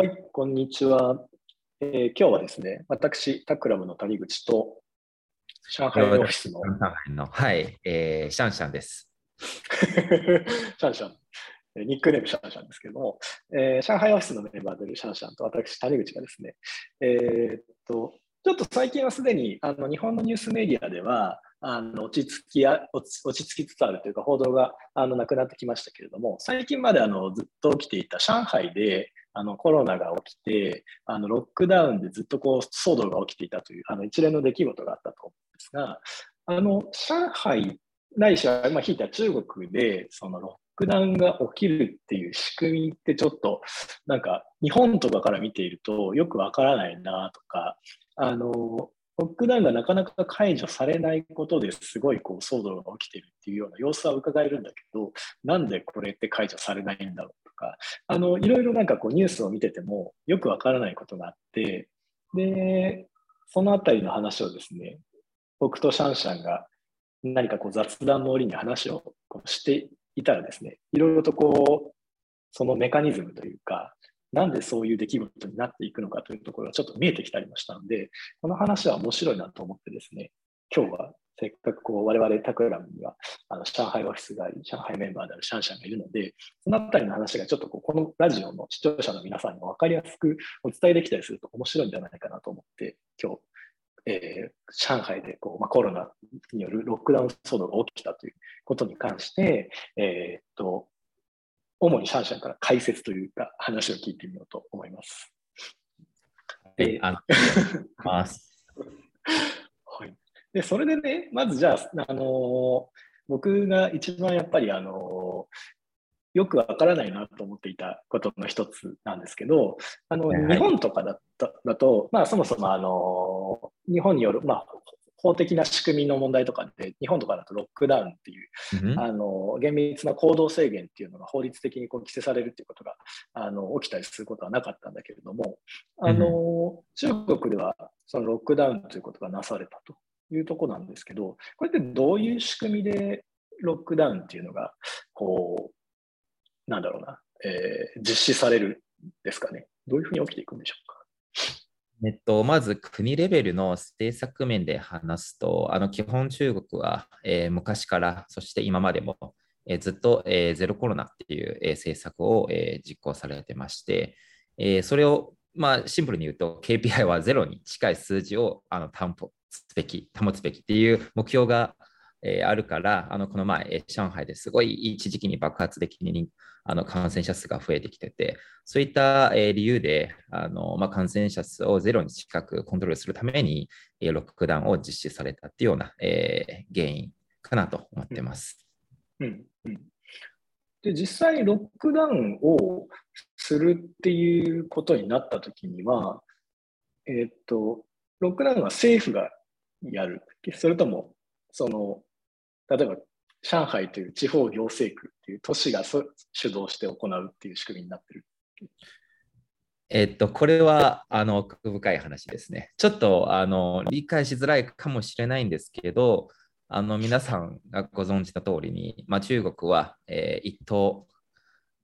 はい、こんにちは。えー、今日はですね、私、タクラムの谷口と、上海オフィスの。上海のはい、えー、シャンシャンです。シャンシャン。ニックネームシャンシャンですけれども、えー、上海オフィスのメンバーであるシャンシャンと私、谷口がですね、えー、っと、ちょっと最近はすでにあの日本のニュースメディアでは、あの落ち着きや落ち着きつつあるというか報道があのなくなってきましたけれども最近まであのずっと起きていた上海であのコロナが起きてあのロックダウンでずっとこう騒動が起きていたというあの一連の出来事があったと思うんですがあの上海ないしは引いた中国でそのロックダウンが起きるっていう仕組みってちょっとなんか日本とかから見ているとよくわからないなとかあのロックダウンがなかなか解除されないことですごいこう騒動が起きてるっていうような様子は伺えるんだけど、なんでこれって解除されないんだろうとか、あのいろいろなんかこうニュースを見ててもよくわからないことがあって、で、そのあたりの話をですね、僕とシャンシャンが何かこう雑談の折に話をしていたらですね、いろいろとこう、そのメカニズムというか、なんでそういう出来事になっていくのかというところがちょっと見えてきたりましたので、この話は面白いなと思ってですね、今日はせっかくこう我々タクラムにはあの上海オフィスがあり、上海メンバーであるシャンシャンがいるので、そのあたりの話がちょっとこうこのラジオの視聴者の皆さんにも分かりやすくお伝えできたりすると面白いんじゃないかなと思って、今日、えー、上海でこう、まあ、コロナによるロックダウン騒動が起きたということに関して、えー、っと主にシャンシャンから解説というか話を聞いてみようと思います。はい、あ ます。はい。で、それでね、まずじゃあ、あのー、僕が一番やっぱり、あのー、よくわからないなと思っていたことの一つなんですけど、あの、はい、日本とかだと、だとまあ、そもそも、あのー、日本による、まあ、法的な仕組みの問題とかで、日本とかだとロックダウンっていう、うん、あの厳密な行動制限っていうのが法律的にこう規制されるっていうことがあの起きたりすることはなかったんだけれども、あの、うん、中国ではそのロックダウンということがなされたというところなんですけど、これってどういう仕組みでロックダウンっていうのが、こう、なんだろうな、えー、実施されるんですかね？どういうふうに起きていくんでしょうか？えっと、まず国レベルの政策面で話すと、あの基本中国は、えー、昔から、そして今までも、えー、ずっと、えー、ゼロコロナっていう、え政策を、え実行されてまして、えそれを、まあ、シンプルに言うと KPI はゼロに近い数字をあの担保つべき、保つべきっていう目標が、えあるから、あのこの前、え上海ですごい一時期に爆発的にあの感染者数が増えてきてて、そういった、え理由であの、まあ、感染者数をゼロに近くコントロールするために、えロックダウンを実施されたっていうような、えー、原因かなと思ってます。うん、うん、で実際ロックダウンをするっていうことになったときには、え、っと、ロックダウンは政府がやる、それともその例えば上海という地方行政区っていう都市が主導して行うっていう仕組みになってる。えっと、これはあの奥深い話ですね。ちょっとあの理解しづらいかもしれないんですけど、あの皆さんがご存知の通りに、まあ、中国は、えー、一党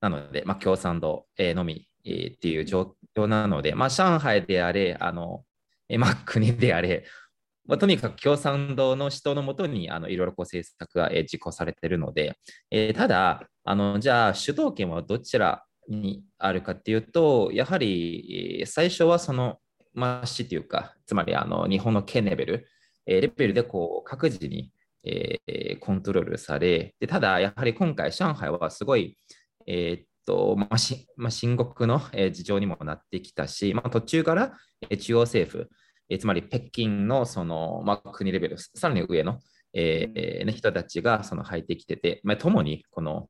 なので、まあ、共産党、え、のみ、えー、っていう状況なので、まあ、上海であれ、あのえまあ、国であれ、まあ、とにかく共産党の人のもとにあのいろいろこう政策が、え実行されているので、えー、ただあの、じゃあ主導権はどちらにあるかっていうと、やはり最初はその、まあ、市というか、つまりあの日本の県レベル、えー、レベルでこう各自に、えー、コントロールされ、でただやはり今回、上海はすごい、えー、っとまあしまあ、深刻の、え事情にもなってきたし、まあ、途中から、え中央政府、えつまり北京のその、まあ、国レベル、さらに上の、えー、人たちがその入ってきてて、まあ、共にこの、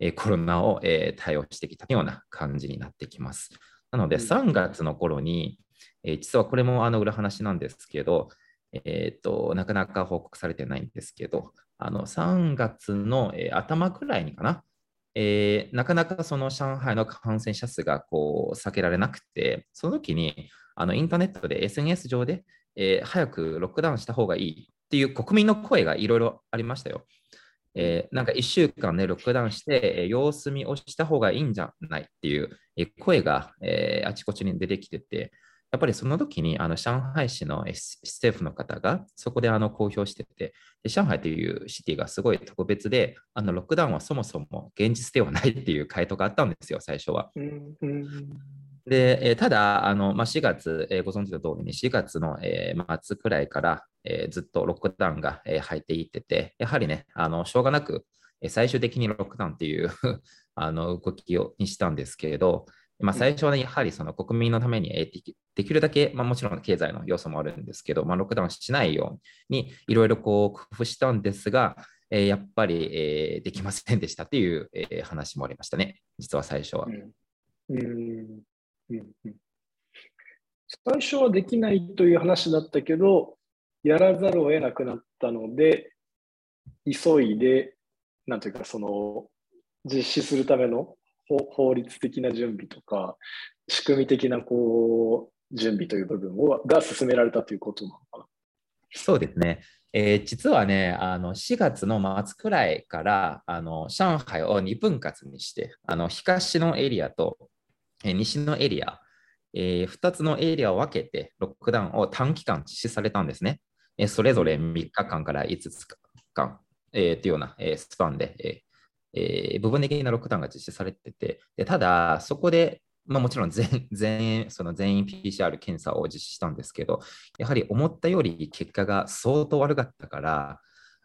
えー、コロナを、えー、対応してきたような感じになってきます。なので、3月の頃に、えー、実はこれもあの裏話なんですけど、えーと、なかなか報告されてないんですけど、あの3月の、えー、頭くらいにかな、えー、なかなかその上海の感染者数がこう避けられなくて、その時にあのインターネットで SNS 上で、えー、早くロックダウンした方がいいっていう国民の声がいろいろありましたよ。えー、なんか1週間ね、ロックダウンして、えー、様子見をした方がいいんじゃないっていう、えー、声が、え、あちこちに出てきてて、やっぱりその時にあの上海市の政府の方がそこであの公表してて、上海というシティがすごい特別で、あのロックダウンはそもそも現実ではないっていう回答があったんですよ、最初は。で、えただ、あのまあ、4月、えー、ご存知の通りに4月の、えー、末くらいから、えー、ずっとロックダウンが、え入っていってて、やはりね、あのしょうがなく、最終的にロックダウンっていう あの動きをにしたんですけれど、まあ、最初は、ね、やはりその国民のためにできるだけ、まあ、もちろん経済の要素もあるんですけど、まあ、ロックダウンしないようにいろいろこう工夫したんですが、えー、やっぱり、えー、できませんでしたっていう、えー、話もありましたね、実は最初は。うん、うんうん最初はできないという話だったけど、やらざるを得なくなったので、急いで、なんていうか、その、実施するための法律的な準備とか、仕組み的なこう準備という部分をが進められたということなのかな。そうですね。えー、実はね、あの4月の末くらいからあの上海を2分割にして、あの東のエリアと、え、西のエリア、えー、2つのエリアを分けてロックダウンを短期間実施されたんですね。えー、それぞれ3日間から5日間、えー、というような、え、スパンで、ええー、部分的なロックダウンが実施されてて、でただ、そこで、まあ、もちろん全 全員その全員 PCR 検査を実施したんですけど、やはり思ったより結果が相当悪かったから、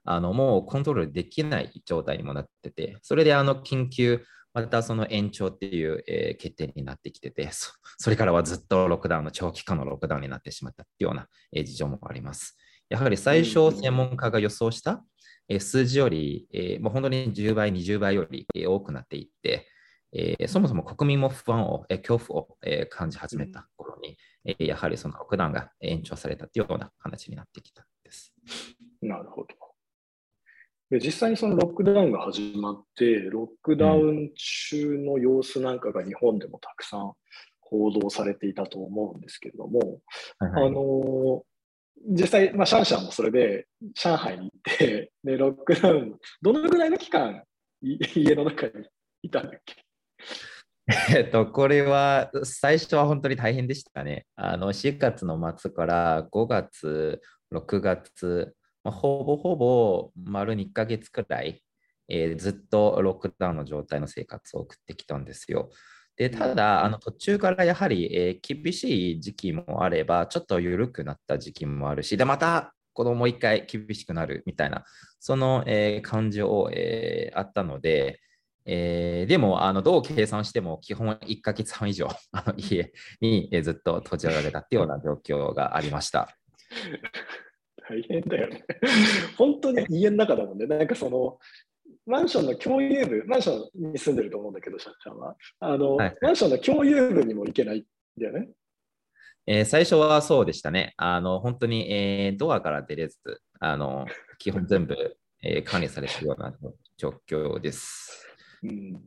あのもうコントロールできない状態にもなってて、それであの緊急、またその延長っていう、えー、決定になってきててそ、それからはずっとロックダウンの長期間のロックダウンになってしまったっていうような、えー、事情もあります。やはり最初、専門家が予想したえ数字より、えもう本当に10倍、20倍より多くなっていって、えそもそも国民も不安を、え恐怖を、え感じ始めた頃に、えやはりそのロックダウンが延長されたというような話になってきたんです。なるほど。で実際にそのロックダウンが始まって、ロックダウン中の様子なんかが日本でもたくさん報道されていたと思うんですけれども、はいはい、あの実際、まあ、シャンシャンもそれで上海に行ってで、ロックダウン、どのぐらいの期間、家の中にいたんだっけ？えっと、これは最初は本当に大変でしたね。あの4月の末から5月、6月、まあ、ほぼほぼ丸2ヶ月くらい、えー、ずっとロックダウンの状態の生活を送ってきたんですよ。でただ、あの途中からやはり、えー、厳しい時期もあれば、ちょっと緩くなった時期もあるし、で、またこのもう一回厳しくなるみたいな、その、えー、感じを、えー、あったので、えー、でもあの、どう計算しても基本1ヶ月半以上 あの家に、えー、ずっと閉じられたっていうような状況がありました。大変だよね。本当に家の中だもんね。なんかその、マンションの共有部、マンションに住んでると思うんだけど、社長は。あの、はい、マンションの共有部にも行けないんだよね。えー、最初はそうでしたね。あの本当に、えー、ドアから出れず、あの基本全部、えー、管理されているような状況です。うん、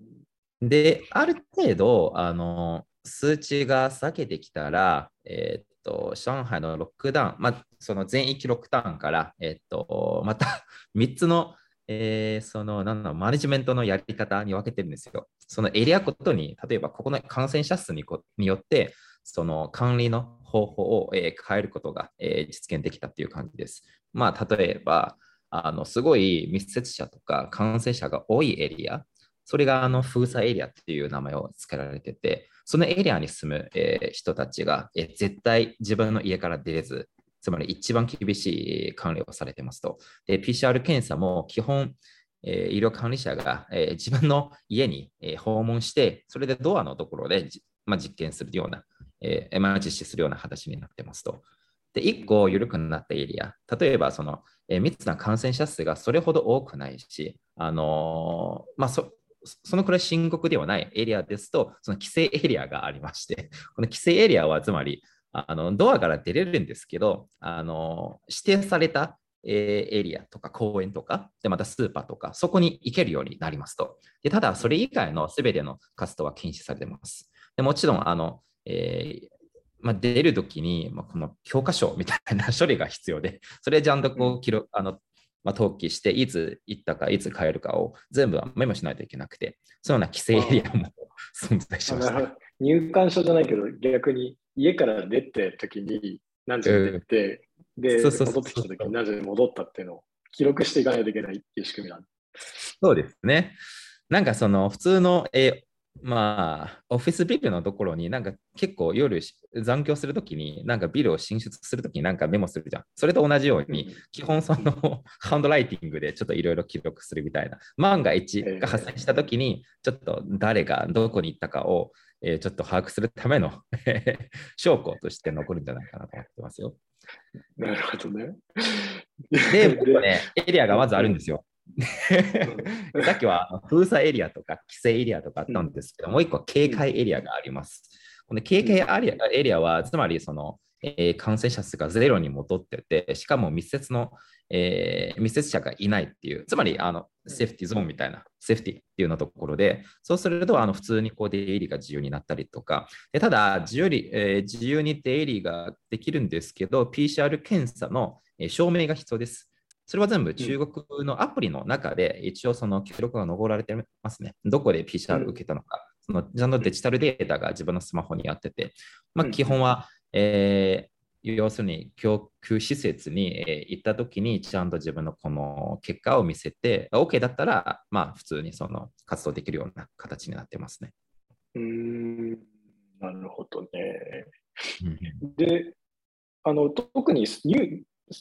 で、ある程度あの、数値が下げてきたら、えー、っと上海のロックダウン、まあ、その全域ロックダウンから、え、っとまた 3つのえー、そのなんだマネジメントのやり方に分けてるんですよ。そのエリアごとに、例えばここの感染者数にによって、その管理の方法を、えー、変えることが、えー、実現できたっていう感じです。まあ、例えば、あのすごい密接者とか感染者が多いエリア、それがあの封鎖エリアっていう名前を付けられてて、そのエリアに住む、えー、人たちが、えー、絶対自分の家から出れず、つまり一番厳しい管理をされてますと。で、PCR 検査も基本、えー、医療管理者が、えー、自分の家に、えー、訪問して、それでドアのところで、まあ、実験するような、えーまあ、実施するような形になってますと。で、1個緩くなったエリア、例えばその、えー、密な感染者数がそれほど多くないし、あのー、まあそ、そのくらい深刻ではないエリアですと、その規制エリアがありまして、この規制エリアはつまり、あのドアから出れるんですけど、あの指定されたエリアとか公園とか、でまたスーパーとか、そこに行けるようになりますと。でただ、それ以外のすべての活動は禁止されています。でもちろん、あのえーまあ、出るときに、まあ、この教科書みたいな処理が必要で、それちゃんとこう記録あのまあ、登記して、いつ行ったか、いつ帰るかを全部メモしないといけなくて、そのような規制エリアも存在しました。入館証じゃないけど、逆に家から出て時に何時に出て、うん、で、戻ってきた時に何時に戻ったっていうのを記録していかないといけないっていう仕組みなんそうですね。なんかその普通の、えまあ、オフィスビルのところになんか結構夜残業するときになんかビルを進出するときになんかメモするじゃん。それと同じように、基本そのハンドライティングでちょっといろいろ記録するみたいな。万が一が発生したときに、ちょっと誰がどこに行ったかを、えー、ちょっと把握するための 証拠として残るんじゃないかなと思ってますよ。なるほどね。で、ね、エリアがまずあるんですよ。さっきは封鎖エリアとか規制エリアとかあったんですけど、うん、もう一個警戒エリアがあります。この警戒エリアエリアは、つまりその、えー、感染者数がゼロに戻ってて、しかも密接の、えー、密接者がいないっていう、つまりあのセーフティゾーンみたいな、セーフティっていうのところで、そうするとあの普通にこう出入りが自由になったりとか、でただ自由に、えー、自由に出入りができるんですけど、PCR 検査の証明が必要です。それは全部中国のアプリの中で一応その記録が残られてますね。どこで PCR 受けたのか、そのちゃんとデジタルデータが自分のスマホにあってて、まあ、基本は、えー、要するに供給施設に、え行ったときにちゃんと自分のこの結果を見せて、OK だったら、まあ、普通にその活動できるような形になってますね。うん、なるほどね。で、あの特に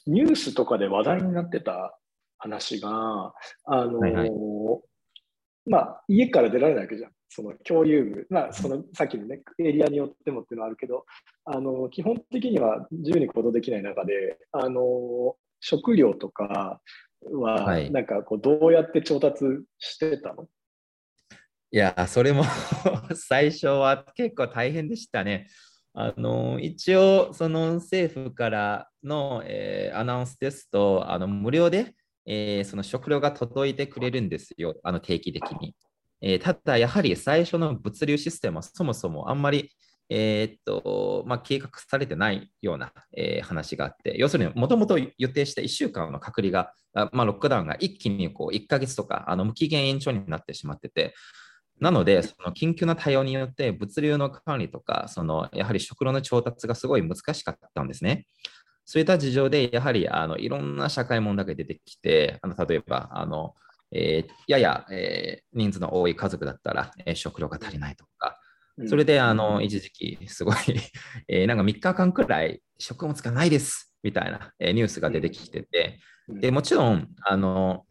ニュースとかで話題になってた話が、あの、はいはい、まあ、家から出られないわけじゃん。その共有部、まあ、そのさっきのね、エリアによってもっていうのはあるけど、あの基本的には自由に行動できない中で、あの食料とかは、なんかこう、どうやって調達してたの、はい、いや、それも 最初は結構大変でしたね。あの一応、その政府からの、えー、アナウンスですと、あの無料で、えー、その食料が届いてくれるんですよ、あの定期的に。えー、ただ、やはり最初の物流システムはそもそもあんまり、えー、っとまあ、計画されてないような、え話があって、要するにもともと予定した1週間の隔離が、あまあ、ロックダウンが一気にこう1ヶ月とかあの無期限延長になってしまってて、なので、その緊急な対応によって物流の管理とか、そのやはり食料の調達がすごい難しかったんですね。そういった事情で、やはりあのいろんな社会問題が出てきて、あの例えばあの、えー、やや、えー、人数の多い家族だったら、えー、食料が足りないとか、それであの一時期、すごい えー、なんか3日間くらい食物がないですみたいな、えー、ニュースが出てきてて、でもちろんあの、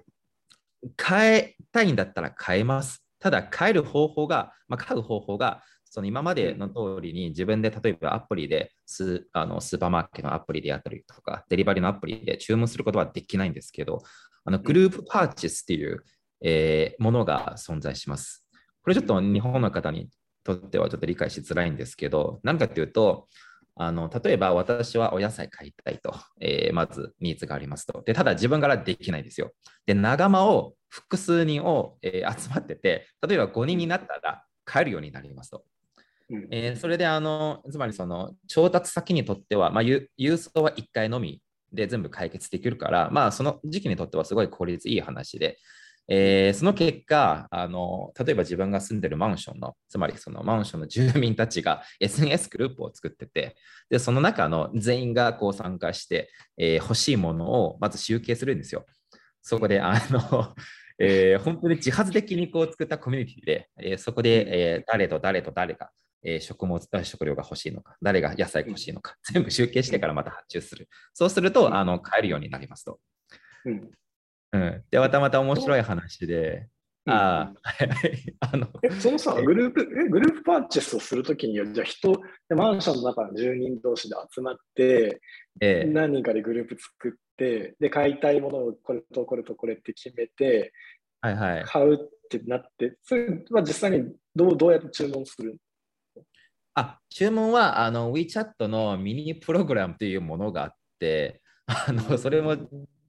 変えたいんだったら変えます。ただ、変える方法が、まあ、買う方法が、その今までの通りに自分で例えばアプリでスあのスーパーマーケットのアプリでやったりとか、デリバリーのアプリで注文することはできないんですけど、あのグループパーチェスっていう、えー、ものが存在します。これちょっと日本の方にとってはちょっと理解しづらいんですけど、何かというと、あの例えば私はお野菜買いたいと、えー、まずニーズがありますと。で、ただ自分からできないですよ。で、仲間を複数人を、えー、集まってて、例えば5人になったら買えるようになりますと。えー、それであの、つまりその調達先にとっては、まあ、郵送は1回のみで全部解決できるから、まあ、その時期にとってはすごい効率いい話で、えー、その結果あの、例えば自分が住んでるマンションの、つまりそのマンションの住民たちが SNS グループを作ってて、でその中の全員がこう参加して、えー、欲しいものをまず集計するんですよ。そこであのえー、本当に自発的にこう作ったコミュニティで、えー、そこで、えー、誰と誰と誰が、えー、食物食料が欲しいのか、誰が野菜が欲しいのか、全部集計してからまた発注する。そうすると、あの買えるようになりますと。うん、うん、で、またまた面白い話で、ああ のそのさ、グループ、えグループパーチェスをするときには、じゃあ人、マンションの中の住人同士で集まって、えー、何人かでグループ作っ、で、買いたいものをこれとこれとこれって決めて、はいはい、買うってなって、それは実際にどうどうやって注文するあ注文はあの WeChat のミニプログラムというものがあって、あのそれも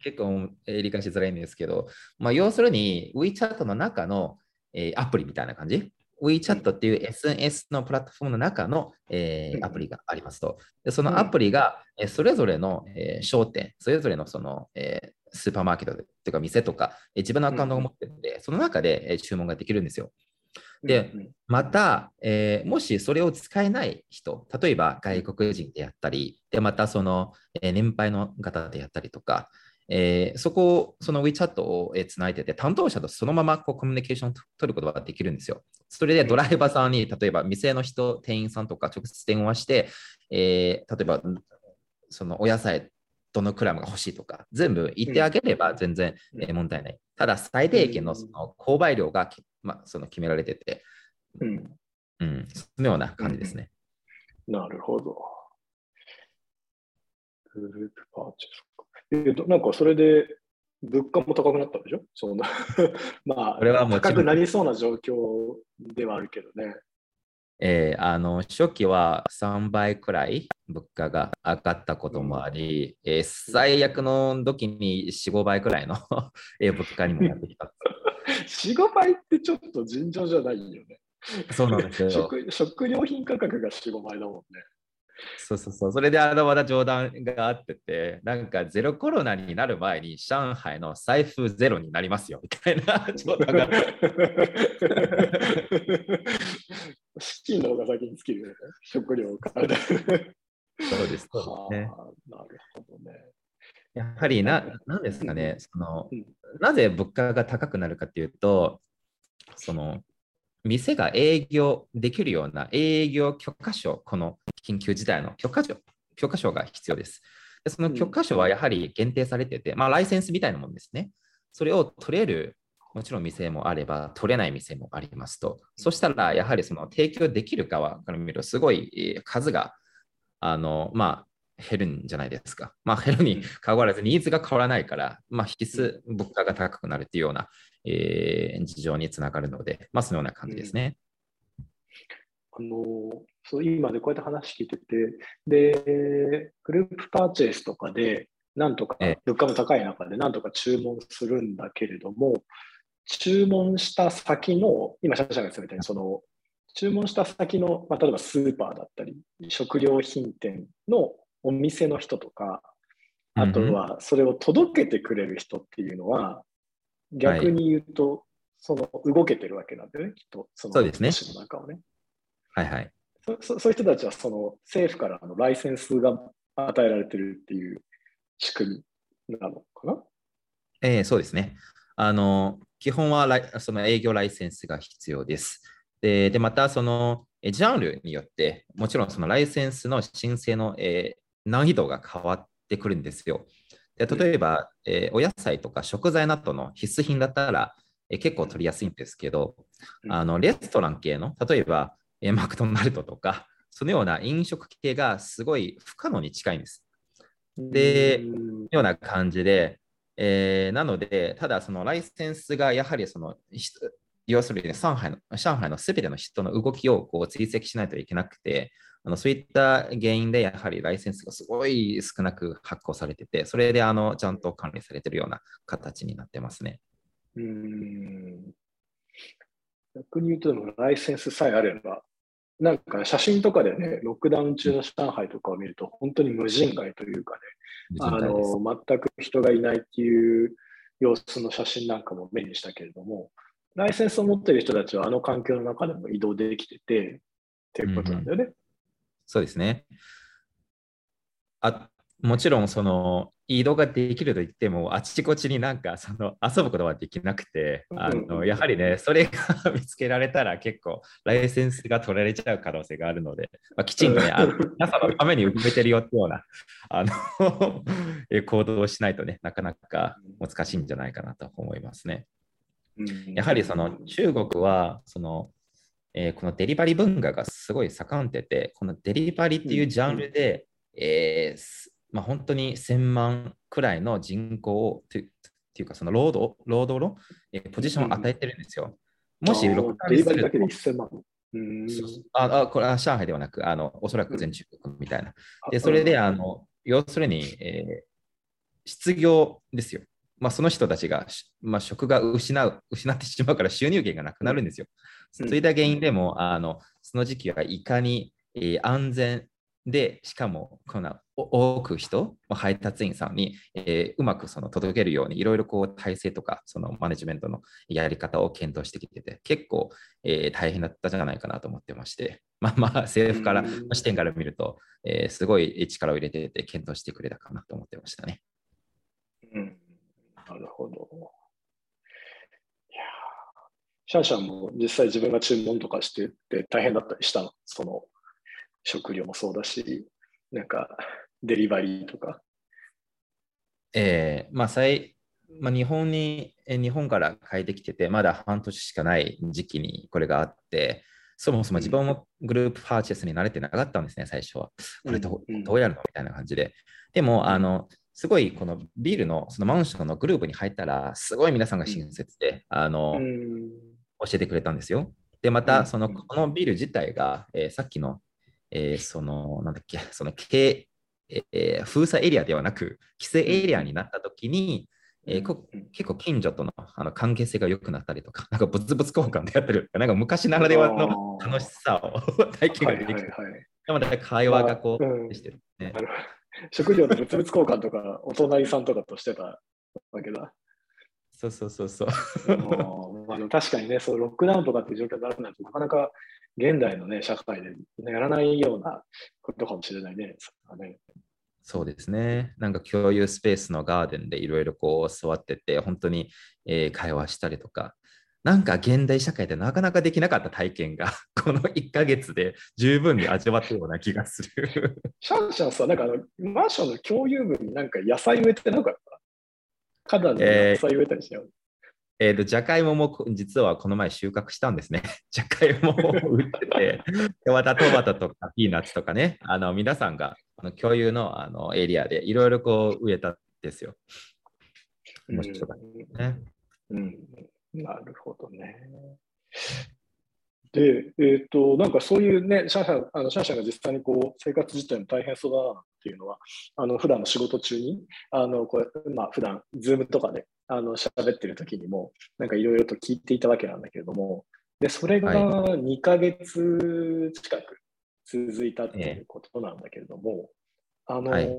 結構理解しづらいんですけど、まあ、要するに WeChat の中の、えー、アプリみたいな感じ？WeChat っていう SNS のプラットフォームの中の、えー、アプリがありますと。でそのアプリが、えそれぞれの、えー、焦点、それぞれのその、えー、スーパーマーケットというか店とか、え自分のアカウントを持ってるん。で、その中でえ注文ができるんですよ。でまた、えーもしそれを使えない人、例えば外国人であったり、でまたその、えー年配の方であったりとか、えーそこを、その WeChat をえーつないでて、担当者とそのままこうコミュニケーションを取ることができるんですよ。それでドライバーさんに、例えば店の人、店員さんとか直接電話して、えー例えばそのお野菜どのクラムが欲しいとか、全部言ってあげれば全然、問題ない。ただ、最低限のその購買量が、まあ、その決められてて、うんうん、そのような感じですね。なるほど。グループパーチェスか。えーと、なんかそれで物価も高くなったでしょ？そんな まあ、これはも高くなりそうな状況ではあるけどね。えーあの初期は3倍くらい物価が上がったこともあり、えー最悪の時に4、5倍くらいの えー物価にもなってきた。4、5倍ってちょっと尋常じゃないよね。そうなんですよ。食食料品価格が4、5倍だもんね。そうそうそう。それであのまだ冗談があってて、なんかゼロコロナになる前に上海の財布ゼロになりますよみたいな 冗談が。資金の方が先に尽きるよね。食料を買う。そうです。そうはあですね。なるほどね。やはりな、なんですかね、そのうん、なぜ物価が高くなるかっていうと、その、店が営業できるような営業許可証、この緊急事態の許可証許可証が必要です。でその許可証はやはり限定されてて、まあ、ライセンスみたいなものですね。それを取れる、もちろん店もあれば、取れない店もありますと。そしたら、やはりその提供できる側から見ると、すごいえー数が、あの、まあ、減るんじゃないですか。まあ、減るにかかわらず、ニーズが変わらないから、まあ、必須物価が高くなるっていうような、えー事情につながるので、まあ、そのような感じですね。あのそう今でこうやって話聞いてて、で、グループパーチェイスとかで、なんとかええ、物価も高い中で、なんとか注文するんだけれども、注文した先の、今、シャンシャンが言ってたみたいに、その、注文した先の、まあ、例えばスーパーだったり、食料品店のお店の人とか、あとはそれを届けてくれる人っていうのは、逆に言うと、その動けてるわけなんだよね、きっと、そのそうですね都市の中をね。はいはい。そそそういう人たちはその政府からのライセンスが与えられてるっていう仕組みなのかな？えーそうですね。あの、基本はライその営業ライセンスが必要です。で、でまた、その、えジャンルによって、もちろんそのライセンスの申請の、えー難易度が変わってくるんですよ。で例えば、えーお野菜とか食材などの必須品だったら、えー結構取りやすいんですけど、うん。あのレストラン系の、例えば、えーマクドナルドとか、そのような飲食系がすごい不可能に近いんです。でうん。ような感じで、えーなので、ただそのライセンスがやはりその、ひ要するに上海の上海のすべての人の動きをこう追跡しないといけなくて、あのそういった原因でやはりライセンスがすごい少なく発行されてて、それであのちゃんと管理されているような形になってますね。うん逆に言うと、ライセンスさえあれば、なんか写真とかでね、ロックダウン中の上海とかを見ると、本当に無人街というかね、あの全く人がいないっていう様子の写真なんかも目にしたけれども、ライセンスを持っている人たちはあの環境の中でも移動できてて、っていうことなんだよね。そうですね。あもちろん、その移動ができると言っても、あちこちになんかその遊ぶことはできなくて、あのやはりね、それが見つけられたら結構ライセンスが取られちゃう可能性があるので、まあ、きちんとね、あの皆さんのために埋めてるよってようなあのえ 行動をしないとね、なかなか難しいんじゃないかなと思いますね。うんやはりその中国はその、えーこのデリバリー文化がすごい盛んでて、このデリバリーっていうジャンルで、えーすまあ、本当に1000万くらいの人口をというっていうか、その労働労働の、えーポジションを与えてるんですよ。もしあーロックダウンデリするとバリーだけで1000万。うんそうそうああこれは上海ではなく、あのおそらく全中国みたいな。で、それで、あの、要するに、えー失業ですよ。まあ、その人たちが、しまあ、職が失う、失ってしまうから収入源がなくなるんですよ。うんそういった原因でも、あの、その時期はいかに、えー安全で、しかも、この多く人、配達員さんに、えー、うまくその届けるように、いろいろこう体制とか、そのマネジメントのやり方を検討してきてて、結構、えー、大変だったじゃないかなと思ってまして、まあまあ、政府からの視点から見ると、えー、すごい力を入れてて、検討してくれたかなと思ってましたね。うん、なるほど。シャンシャンも実際自分が注文とかしてて大変だったりしたのその食料もそうだし、なんかデリバリーとか。えー、まあ最、まあ、日本に、日本から帰ってきてて、まだ半年しかない時期にこれがあって、そもそも自分もグループパーチェスに慣れてなかったんですね、最初は。これどどうやるのみたいな感じで。でも、あの、すごいこのビルのそのマンションのグループに入ったら、すごい皆さんが親切で、あの、教えてくれたんですよ。で、また、その、このビル自体が、えー、さっきのえー、その、なんだっけ、その、えー、封鎖エリアではなく、規制エリアになったときに、えー、結構近所とのあの関係性が良くなったりとか、なんか物々交換でやってる、なんか昔ならではの楽しさを 体験ができる。はいはい会話がこう、うん、してる、ね、食料の物々交換とか、お隣さんとかとしてたわけだ。そうそうそうそう。あの確かにね、そうロックダウンとかっていう状況にならないとなかなか現代のね、社会でやらないようなことかもしれないね。そうですね。なんか共有スペースのガーデンでいろいろこう座ってて、本当に、えー、会話したりとか、なんか現代社会でなかなかできなかった体験が、この1ヶ月で十分に味わったような気がする。シャンシャンさ、なんかあのマンションの共有部になんか野菜植えてなかった花壇に野菜植えたりしよう。えーえーと、じゃがいもも実はこの前収穫したんですね。じゃがいもを売ってて、またトマトとかピーナッツとかね、あの皆さんがあの共有のあのエリアでいろいろこう植えたんですよ。面白かったね、うん。うん、なるほどね。で、えっ、ー、と、なんかそういうね、シャンシャンあのシャンシャンが実際にこう生活自体も大変そうだなっていうのは、あの普段の仕事中に、あのこれまあ普段ズームとかであの喋ってる時にも、なんかいろいろと聞いていたわけなんだけれども、でそれが2ヶ月近く続いたっていうことなんだけれども、あの、はい、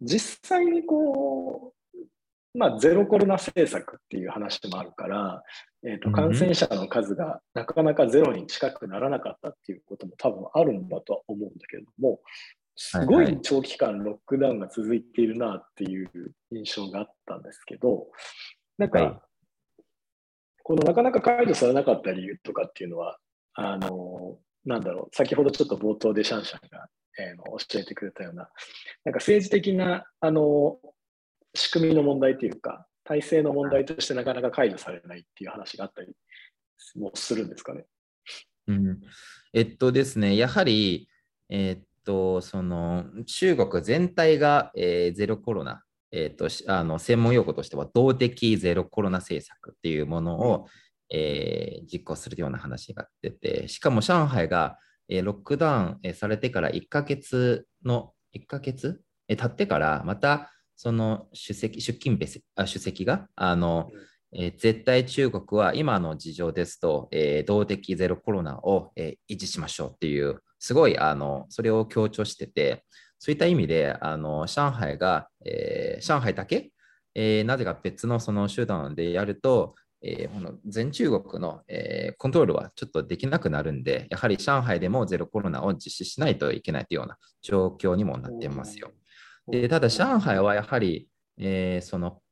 実際にこう、まあ、ゼロコロナ政策っていう話もあるから、えーと、感染者の数がなかなかゼロに近くならなかったっていうことも多分あるんだとは思うんだけれども、すごい長期間ロックダウンが続いているなっていう印象があったんですけど、なんか、はい、このなかなか解除されなかった理由とかっていうのは、あの、なんだろう、先ほどちょっと冒頭でシャンシャンが、えー、の教えてくれたような、なんか政治的な、あの、仕組みの問題というか、体制の問題としてなかなか解除されないっていう話があったりもするんですかね？うん、えっとですね、やはり、えー、と、その中国全体が、えー、ゼロコロナ、えーと、あの専門用語としては動的ゼロコロナ政策っていうものを、えー、実行するような話が出て、しかも上海が、えー、ロックダウン、えー、されてから1ヶ月の、1ヶ月、えー、経ってから、またその出席、出勤別あ出席が、あの、えー、絶対中国は今の事情ですと、えー、動的ゼロコロナを、えー、維持しましょうっていうすごいあのそれを強調してて、そういった意味で、あの上海が、えー、上海だけ、えー、なぜか別のその集団でやると、えー、この全中国の、えー、コントロールはちょっとできなくなるんで、やはり上海でもゼロコロナを実施しないといけないというような状況にもなってますよ。でただ、上海はやはり、えー、その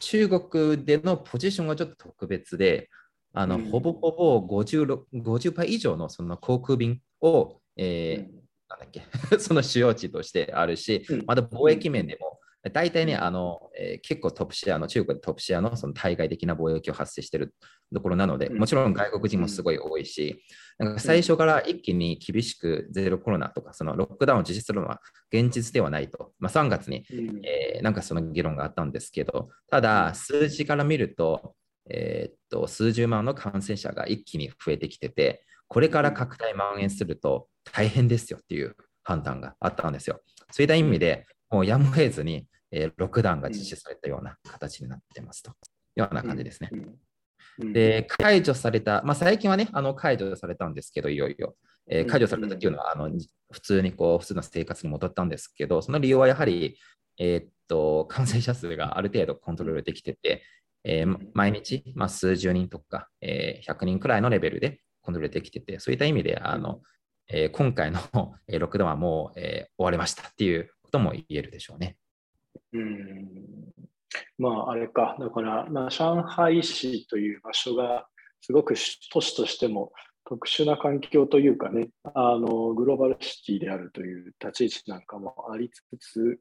中国でのポジションがちょっと特別で、あの、ほぼほぼ 50, 50以上のその航空便を、えー、なんだっけ？その主要地としてあるし、また貿易面でも、大体ね、あの、えー、結構トップシェアの、中国でトップシェアのその対外的な貿易を発生しているところなので、もちろん外国人もすごい多いし、なんか最初から一気に厳しくゼロコロナとか、そのロックダウンを実施するのは現実ではないと、まあ、3月に、えー、なんかその議論があったんですけど、ただ、数字から見ると、えー、っと数十万の感染者が一気に増えてきてて、これから拡大蔓延すると大変ですよっていう判断があったんですよ。そういった意味で、もうやむを得ずに、えー、ロックダウンが実施されたような形になってますというような感じですね。で、解除された、まあ、最近はね、あの解除されたんですけど、いよいよ。えー解除されたっていうのは、あの普通にこう、普通の生活に戻ったんですけど、その理由はやはり、えーっと、感染者数がある程度コントロールできてて、えー毎日、まあ、数十人とか、えー100人くらいのレベルでコントロールできてて、そういった意味で、あの、えー今回の ロックダウンはもう、え終わりましたっていうことも言えるでしょうね。うんまあ、あれか、だから、まあ、上海市という場所が、すごく都市としても特殊な環境というかね、あのグローバルシティであるという立ち位置なんかもありつつ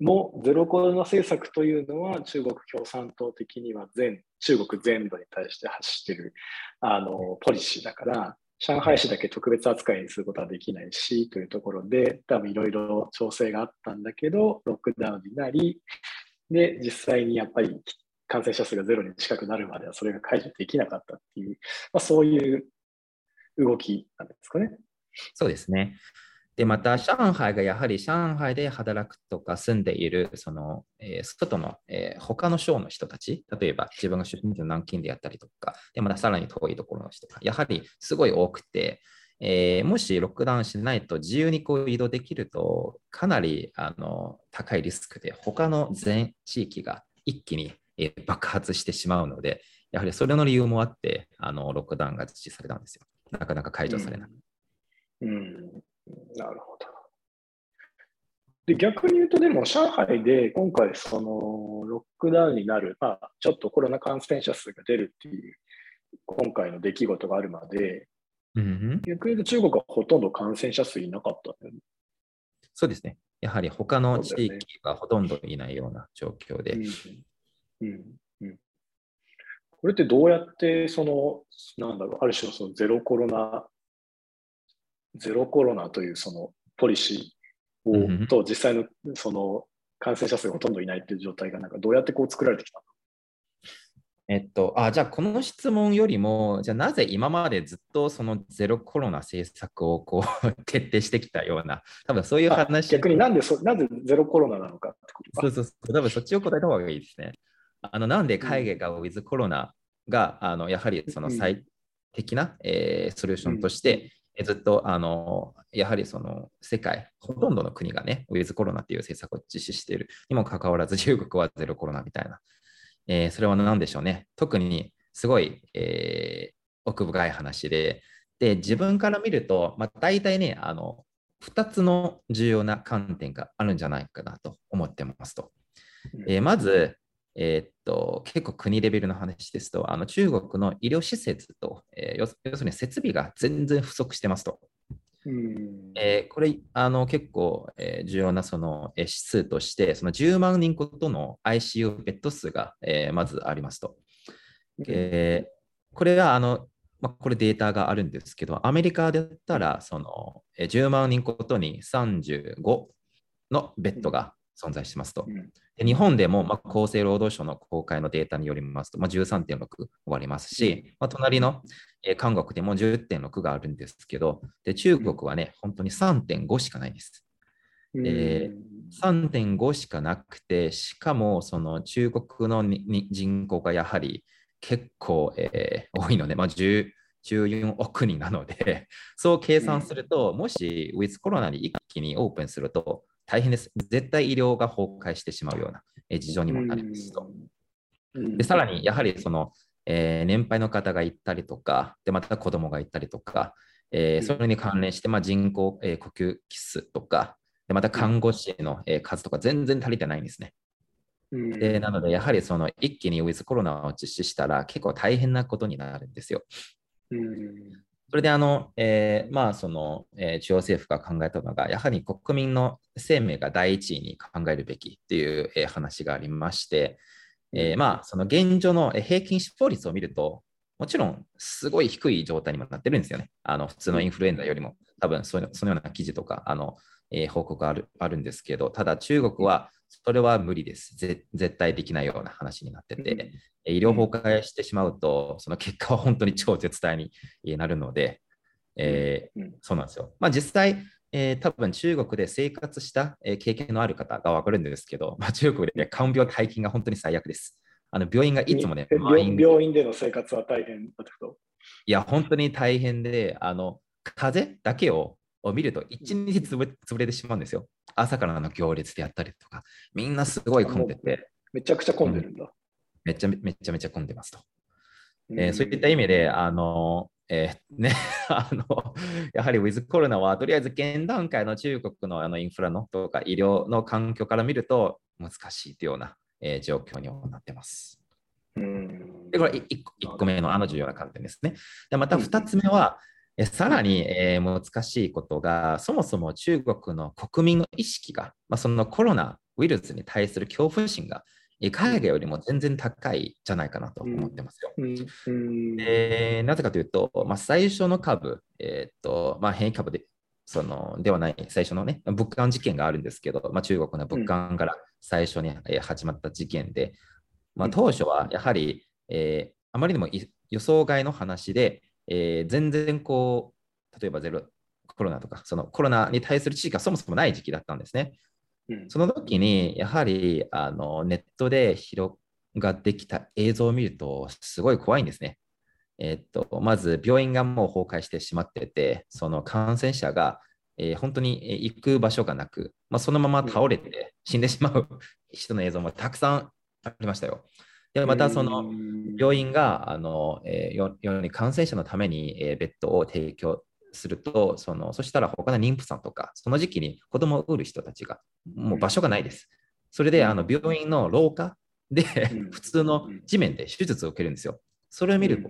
も、ゼロコロナ政策というのは、中国共産党的には全中国全土に対して発しているあのポリシーだから、上海市だけ特別扱いにすることはできないしというところで、多分いろいろ調整があったんだけど、ロックダウンになり、で、実際にやっぱり感染者数がゼロに近くなるまではそれが解除できなかったっていう、まあ、そういう動きなんですかね。そうですね。で、また、上海がやはり上海で働くとか住んでいる、その、えー外の、えー他の省の人たち、例えば自分が出身地の南京であったりとか、で、またさらに遠いところの人が、やはりすごい多くて、えーもしロックダウンしないと自由にこう移動できると、かなりあの高いリスクで、他の全地域が一気にえー爆発してしまうので、やはりそれの理由もあって、あのロックダウンが実施されたんですよ。なかなか解除されない。うん、うんなるほど。で逆に言うと、でも上海で今回、そのロックダウンになる、まあ、ちょっとコロナ感染者数が出るっていう、今回の出来事があるまで、うんうん逆に言うと中国はほとんど感染者数いなかったね。そうですね。やはり他の地域がほとんどいないような状況で。うんうんうん、これってどうやって、その、なんだろう、ある種のそのゼロコロナ、ゼロコロナというそのポリシーを、うんうんと実際のその感染者数がほとんどいないっていう状態が、なんかどうやってこう作られてきたえっと、あ、じゃあこの質問よりも、じゃあなぜ今までずっとそのゼロコロナ政策をこう 徹底してきたような、多分そういう話。逆になんでそ、なぜゼロコロナなのかってことか。そうそうそう、多分そっちを答えた方がいいですね。あのなんで海外がウィズコロナが、あのやはりその最適な、えーソリューションとして、えずっとあのやはりその世界、ほとんどの国がね、ウィズコロナっていう政策を実施しているにもかかわらず、中国はゼロコロナみたいな。えーそれは何でしょうね。特にすごい、えー奥深い話で、で、自分から見ると、まあ、大体ね、あの、2つの重要な観点があるんじゃないかなと思ってますと。えーまず、えーっと、結構国レベルの話ですと、あの中国の医療施設と、えー要するに設備が全然不足してますと。うんえーこれ、あの結構、えー重要なその、えー指数として、その10万人ごとの ICU ベッド数が、えーまずありますと。えーこれはあの、まあ、これデータがあるんですけど、アメリカだったらその、えー10万人ごとに35のベッドが存在してますと。うんで日本でも、まあ、厚生労働省の公開のデータによりますと、まあ、13.6終わりますし、まあ、隣の、えー韓国でも10.6があるんですけど、で中国はね、本当に3.5しかないです。え3.5しかなくて、しかもその中国の人口がやはり結構、えー多いので、まあ、10 14億人なので、そう計算すると、もしウィズコロナに一気にオープンすると大変です。絶対医療が崩壊してしまうようなえー事情にもなりますと。うんでさらに、やはりその、えー年配の方が行ったりとか、でまた子供が行ったりとか、えーうんそれに関連して、まあ、人工、えー呼吸器数とか、でまた看護師の、えー数とか全然足りてないんですね。うんでなので、やはりその一気にウィズコロナを実施したら結構大変なことになるんですよ。うんそれであの、えーまあその、えー中央政府が考えたのが、やはり国民の生命が第一位に考えるべきっていう、えー話がありまして、えーまあその現状のえー平均死亡率を見ると、もちろんすごい低い状態にもなってるんですよね。あの普通のインフルエンザよりも、多分そのそのような記事とか、あのえー報告があるあるんですけど、ただ中国はそれは無理です。ぜ絶対できないような話になってて、えー医療崩壊してしまうと、その結果は本当に超絶大にえーなるので、えーうんそうなんですよ。まあ実際、えー多分中国で生活した、えー経験のある方が分かるんですけど、まあ、中国で、ね、看病大金が本当に最悪です。あの病院がいつもね、病病院での生活は大変だったと？いや、本当に大変で、あの風邪だけを見ると一日潰れてしまうんですよ。朝からの行列であったりとか、みんなすごい混んでて。めちゃくちゃ混んでるんだ。うん、めちゃめちゃめちゃ混んでますと。えー、そういった意味で、あの、えー、ね、あの、やはりウィズコロナは、とりあえず現段階の中国のあのインフラのとか医療の環境から見ると難しいというような、えー、状況になってます。うんで、これ 1, 1個目のあの重要な観点ですね。でまた2つ目は、えさらに、えー、難しいことが、そもそも中国の国民の意識が、まあ、そのコロナウイルスに対する恐怖心が海外よりも全然高いじゃないかなと思ってますよ。でなぜかというと、まあ、最初の株、えー、っとまあ、変異株でそのではない最初のね、物価事件があるんですけど、まあ、中国の物価から最初に始まった事件で、まあ、当初はやはり、えー、あまりにも予想外の話で、えー、全然こう、例えばゼロコロナとか、そのコロナに対する知識がそもそもない時期だったんですね。うん、その時に、やはりあのネットで広がってきた映像を見ると、すごい怖いんですね。えー、っとまず、病院がもう崩壊してしまってて、その感染者が、えー、本当に行く場所がなく、まあ、そのまま倒れて死んでしまう人の映像もたくさんありましたよ。でまたその病院があの、えー、世に感染者のために、えー、ベッドを提供するとその、そしたら他の妊婦さんとか、その時期に子供を産る人たちが、もう場所がないです。それであの病院の廊下で 普通の地面で手術を受けるんですよ。それを見る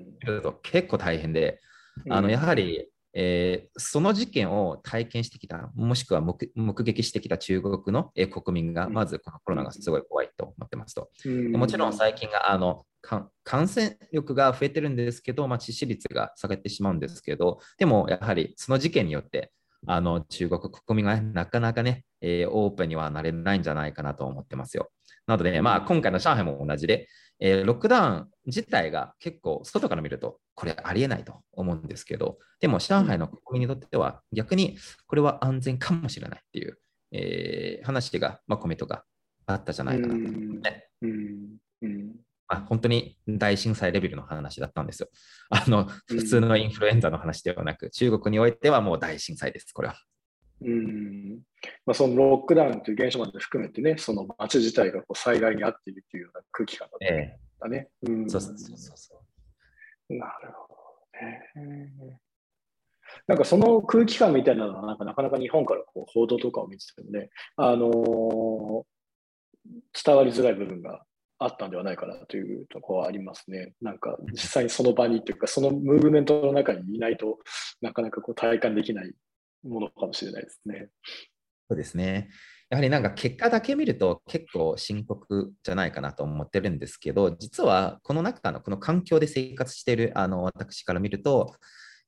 と結構大変で、あのやはりえー、その事件を体験してきた、もしくは目撃してきた中国の、えー、国民が、まずこのコロナがすごい怖いと思ってますと。もちろん最近があの感染力が増えてるんですけど、まあ、致死率が下がってしまうんですけど、でもやはりその事件によって、あの中国国民がなかなかね、えー、オープンにはなれないんじゃないかなと思ってますよ。なので、ね、まあ、今回の上海も同じで、えー、ロックダウン自体が結構外から見るとこれありえないと思うんですけど、でも上海の国民にとっては逆にこれは安全かもしれないっていう、えー、話が、まあ、コメントがあったじゃないかなと、ね。まあ、本当に大震災レベルの話だったんですよ。あの普通のインフルエンザの話ではなく、中国においてはもう大震災です、これは。うんまあ、そのロックダウンという現象まで含めてね、その街自体がこう災害に遭っているというような空気感だったね。えうん、そうそうそうそう。なるほどね。なんかその空気感みたいなのはなんかなかなか日本からこう報道とかを見ててもね、あのー、伝わりづらい部分があったんではないかなというところはありますね。なんか実際にその場にというか、そのムーブメントの中にいないとなかなかこう体感できないものかもしれないですね。そうですね。やはりなんか結果だけ見ると結構深刻じゃないかなと思ってるんですけど、実はこの中のこの環境で生活しているあの私から見ると、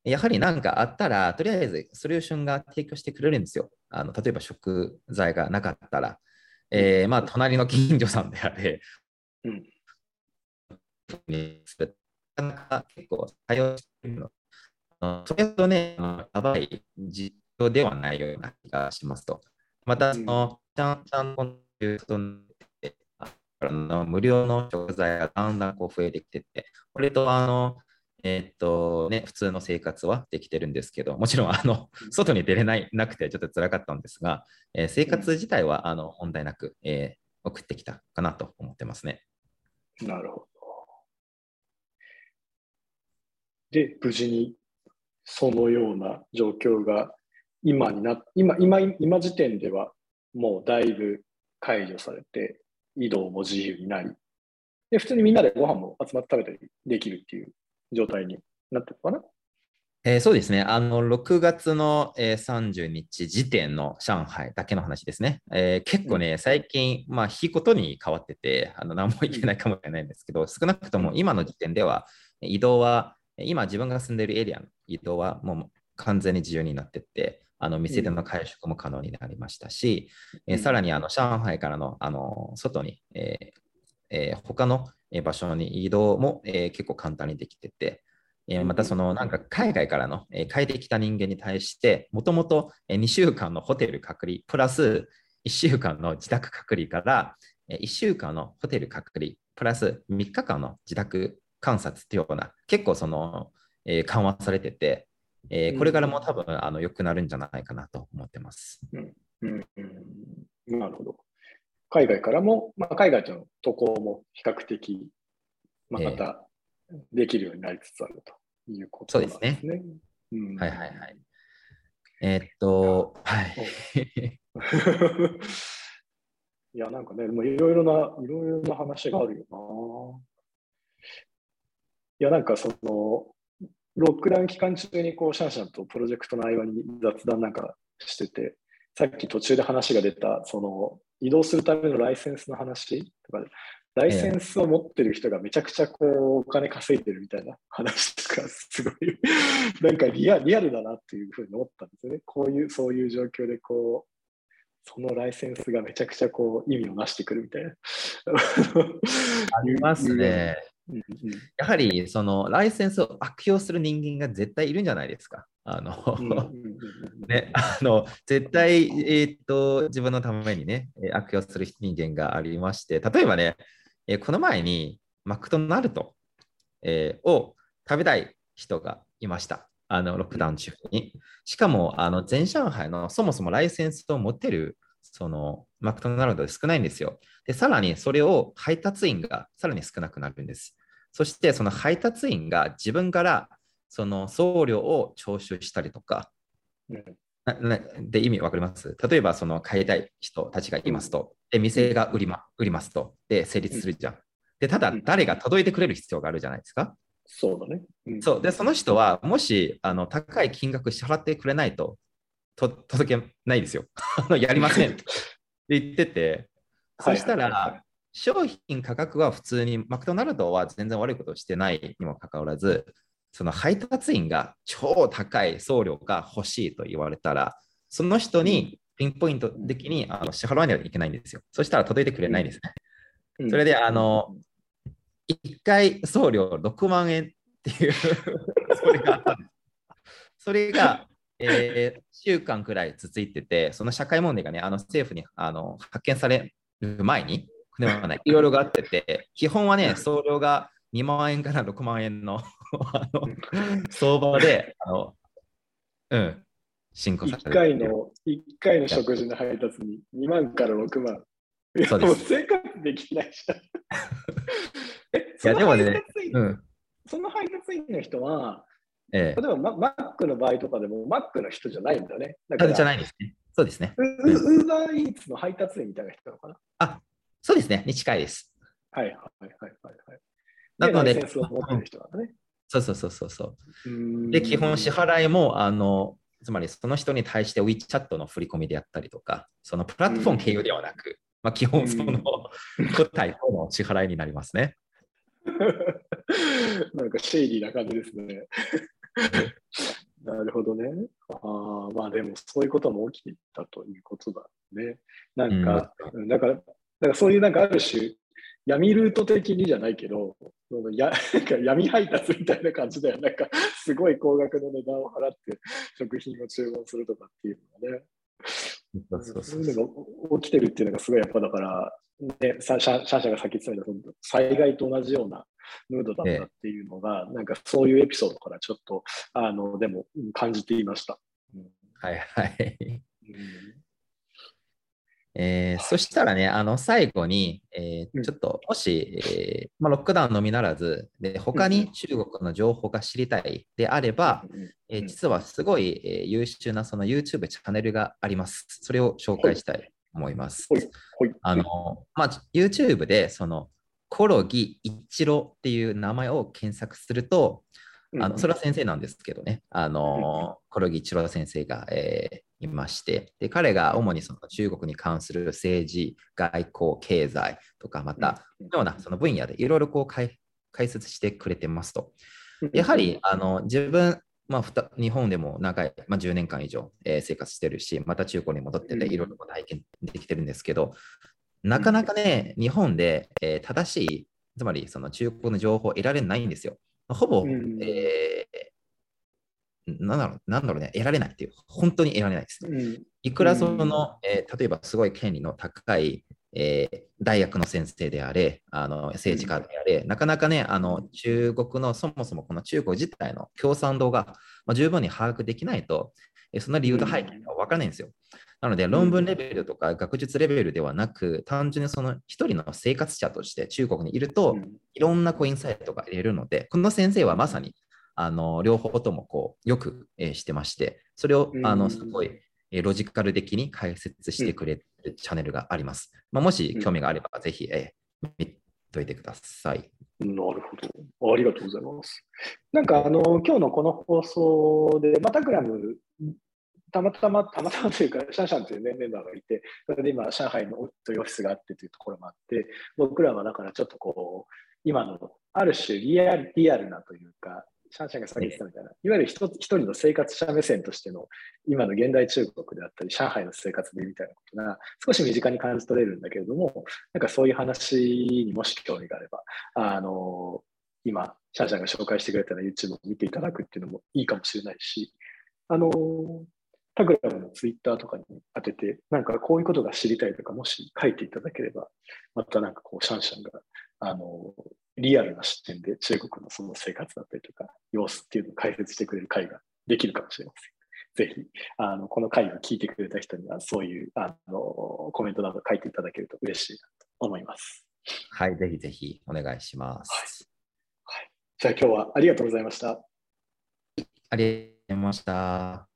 やはり何かあったら、とりあえずソリューションが提供してくれるんですよ。あの例えば食材がなかったら、えー、まあ隣の近所さんであれ、うん、なかなか結構対応しているの。それとね、やばい実況ではないような気がしますと。また、その、ちゃんちゃんということで、あの無料の食材がだんだんこう増えてきてて、これとあの、えー、っとね、普通の生活はできてるんですけど、もちろんあの外に出れないなくてちょっと辛かったんですが、えー、生活自体はあの問題なく、えー、送ってきたかなと思ってますね。なるほど。で、無事にそのような状況が今にな今今今時点ではもうだいぶ解除されて移動も自由になりで普通にみんなでご飯も集まって食べたりできるっていう状態になってるかな？えー、そうですね。あの、6月の、えー、30日時点の上海だけの話ですね。えー、結構ね、うん、最近、まあ、日ごとに変わってて、あの何もいけないかもしれないんですけど、少なくとも今の時点では、移動は、今自分が住んでいるエリアの移動はもう完全に自由になってて、あの店での会食も可能になりましたし、うん、えさらにあの上海からのあの外に、えーえー、他の場所に移動も、えー、結構簡単にできてて、えー、またそのなんか海外からの、えー、帰ってきた人間に対して、もともと2週間のホテル隔離、プラス1週間の自宅隔離から、1週間のホテル隔離プラス3日間の自宅観察っていうような、結構その、えー緩和されてて、えーこれからも多分あの良くなるんじゃないかなと思ってます。うんうんうん、なるほど。海外からも、まあ、海外との渡航も比較的、まあ、ええまたできるようになりつつあるということなんですね。うんはいはいはい。えーっと、はい。いや、なんかね、もういろいろな、いろいろな話があるよな。いや、なんかその、ロックダウン期間中にこうシャンシャンとプロジェクトの合間に雑談なんかしてて、さっき途中で話が出た、その移動するためのライセンスの話とか、ライセンスを持ってる人がめちゃくちゃこうお金稼いでるみたいな話とか、すごい、なんかリアリアルだなっていうふうに思ったんですよね。こういう、そういう状況でこう、そのライセンスがめちゃくちゃこう意味をなしてくるみたいな。ありますね。やはり、そのライセンスを悪用する人間が絶対いるんじゃないですか。あの、ね、あの絶対、えーっと自分のためにね、えー悪用する人間がありまして、例えばね、えーこの前にマクドナルド、えーを食べたい人がいました。あのロックダウン中に。しかも、あの全上海のそもそもライセンスを持ってるそのマクドナルドで少ないんですよ。で、さらにそれを配達員がさらに少なくなるんです。そして、その配達員が自分からその送料を徴収したりとか、で意味わかります？例えばその買いたい人たちがいますと、で店が売り,、ま、売りますと、で成立するじゃん。でただうん誰が届いてくれる必要があるじゃないですか。そうだね。うんそうでその人はもしあの高い金額支払ってくれないとと届けないですよ。あのやりません って言ってて、そしたら商品価格は普通にマクドナルドは全然悪いことをしてないにもかかわらず、その配達員が超高い送料が欲しいと言われたら、その人にピンポイント的にあの支払わないといけないんですよ。そしたら届いてくれないんですね。うんそれであの、1回送料6万円っていう それがあったんです。それが、えー、週間くらい続いてて、その社会問題がね、あの政府にあの発見される前に、ではないいろいろがあってて、基本はね、送料が2万円から6万円のあの相場で、あのうん、進行され1てる回の、一回の食事の配達に2万から6万。いやそうです。もう生活できないじゃん。え、いやでもねうん。その配達員の人は、ええ例えばママックの場合とかでも、マックの人じゃないんだよね。だから、じゃないですね。そうですね。ウウーバーイーツの配達員みたいな人なのかな？あ、そうですね。に近いです。はいはいはいはいはい。なので。そうそうそうそうそう。で、基本支払いも、あの、つまりその人に対して WeChat の振り込みであったりとか、そのプラットフォーム経由ではなく、まあ、基本そのうん個体との支払いになりますね。なんかシェイリーな感じですね。なるほどね。ああ、まあでもそういうことも起きていたということだね。なんか、うんだから、だからそういうなんかある種、闇ルート的にじゃないけど、そのや なんか闇配達みたいな感じだよ。なんか、すごい高額の値段を払って食品を注文するとかっていうのがね。そういうのが起きてるっていうのがすごいやっぱだから、ね、さシャシャが先言ってたような災害と同じようなムードだったっていうのが、なんかそういうエピソードからちょっと、あの、でもうん感じていました。うんはいはい。うんえーそしたらね、あの最後に、えーうんちょっともし、えーまあ、ロックダウンのみならず、で他うんに中国の情報が知りたいであれば、うんえ実はすごい、えー優秀なその YouTube チャンネルがあります。それを紹介したいと思います。あの、まあ、YouTube でそのコロギ一郎っていう名前を検索すると、あのそれは先生なんですけどね、あのコロギ一郎先生が、えーいまして。で、彼が主にその中国に関する政治、外交、経済とか、また、うん。ようなその分野でいろいろこう解解説してくれてますと。うんやはりあの自分、まあ、日本でも長い、まあ、10年間以上、えー生活してるし、また中国に戻ってて、うんいろいろ体験できてるんですけど、なかなかね、日本で、えー正しい、つまりその中国の情報を得られないんですよ。ほぼ、うんえーなんだろう、なんだろうね、得られないっていう、本当に得られないです。うん。いくらその、えー例えばすごい権利の高い、えー大学の先生であれ、あの政治家であれ、なかなかね、あの中国のそもそもこの中国自体の共産党が、まあ、十分に把握できないと、えその理由と背景が分からないんですよ。なので、論文レベルとか学術レベルではなく、単純にその一人の生活者として中国にいると、いろんなこうインサイトが得れるので、この先生はまさにあの両方ともこうよく、えーしてまして、それをあのすごいえーロジカル的に解説してくれるチャンネルがあります。まあ、もし興味があれば、ぜひ、えー見といてください。なるほど。ありがとうございます。なんか、あの、今日のこの放送で、まあ、タクラム、たまたま、たまたまというか、シャンシャンという、ね、メンバーがいて、それで今、上海のというオフィスがあってというところもあって、僕らはだからちょっとこう、今のある種リアルリアルなというか、シャンシャンがさっき言ってたみたいな、いわゆる一人の生活者目線としての、今の現代中国であったり、上海の生活でみたいなことが、少し身近に感じ取れるんだけれども、なんかそういう話にもし興味があれば、あの、今、シャンシャンが紹介してくれたような YouTube を見ていただくっていうのもいいかもしれないし、あの、タグラムの Twitter とかに当てて、なんかこういうことが知りたいとか、もし書いていただければ、またなんかこう、シャンシャンが、あの、リアルな視点で中国のその生活だったりとか、様子っていうのを解説してくれる会ができるかもしれません。ぜひ、あの、この回を聞いてくれた人には、そういう、あの、コメントなど書いていただけると嬉しいなと思います。はい、ぜひぜひお願いします。じゃあ今日はありがとうございました。ありました。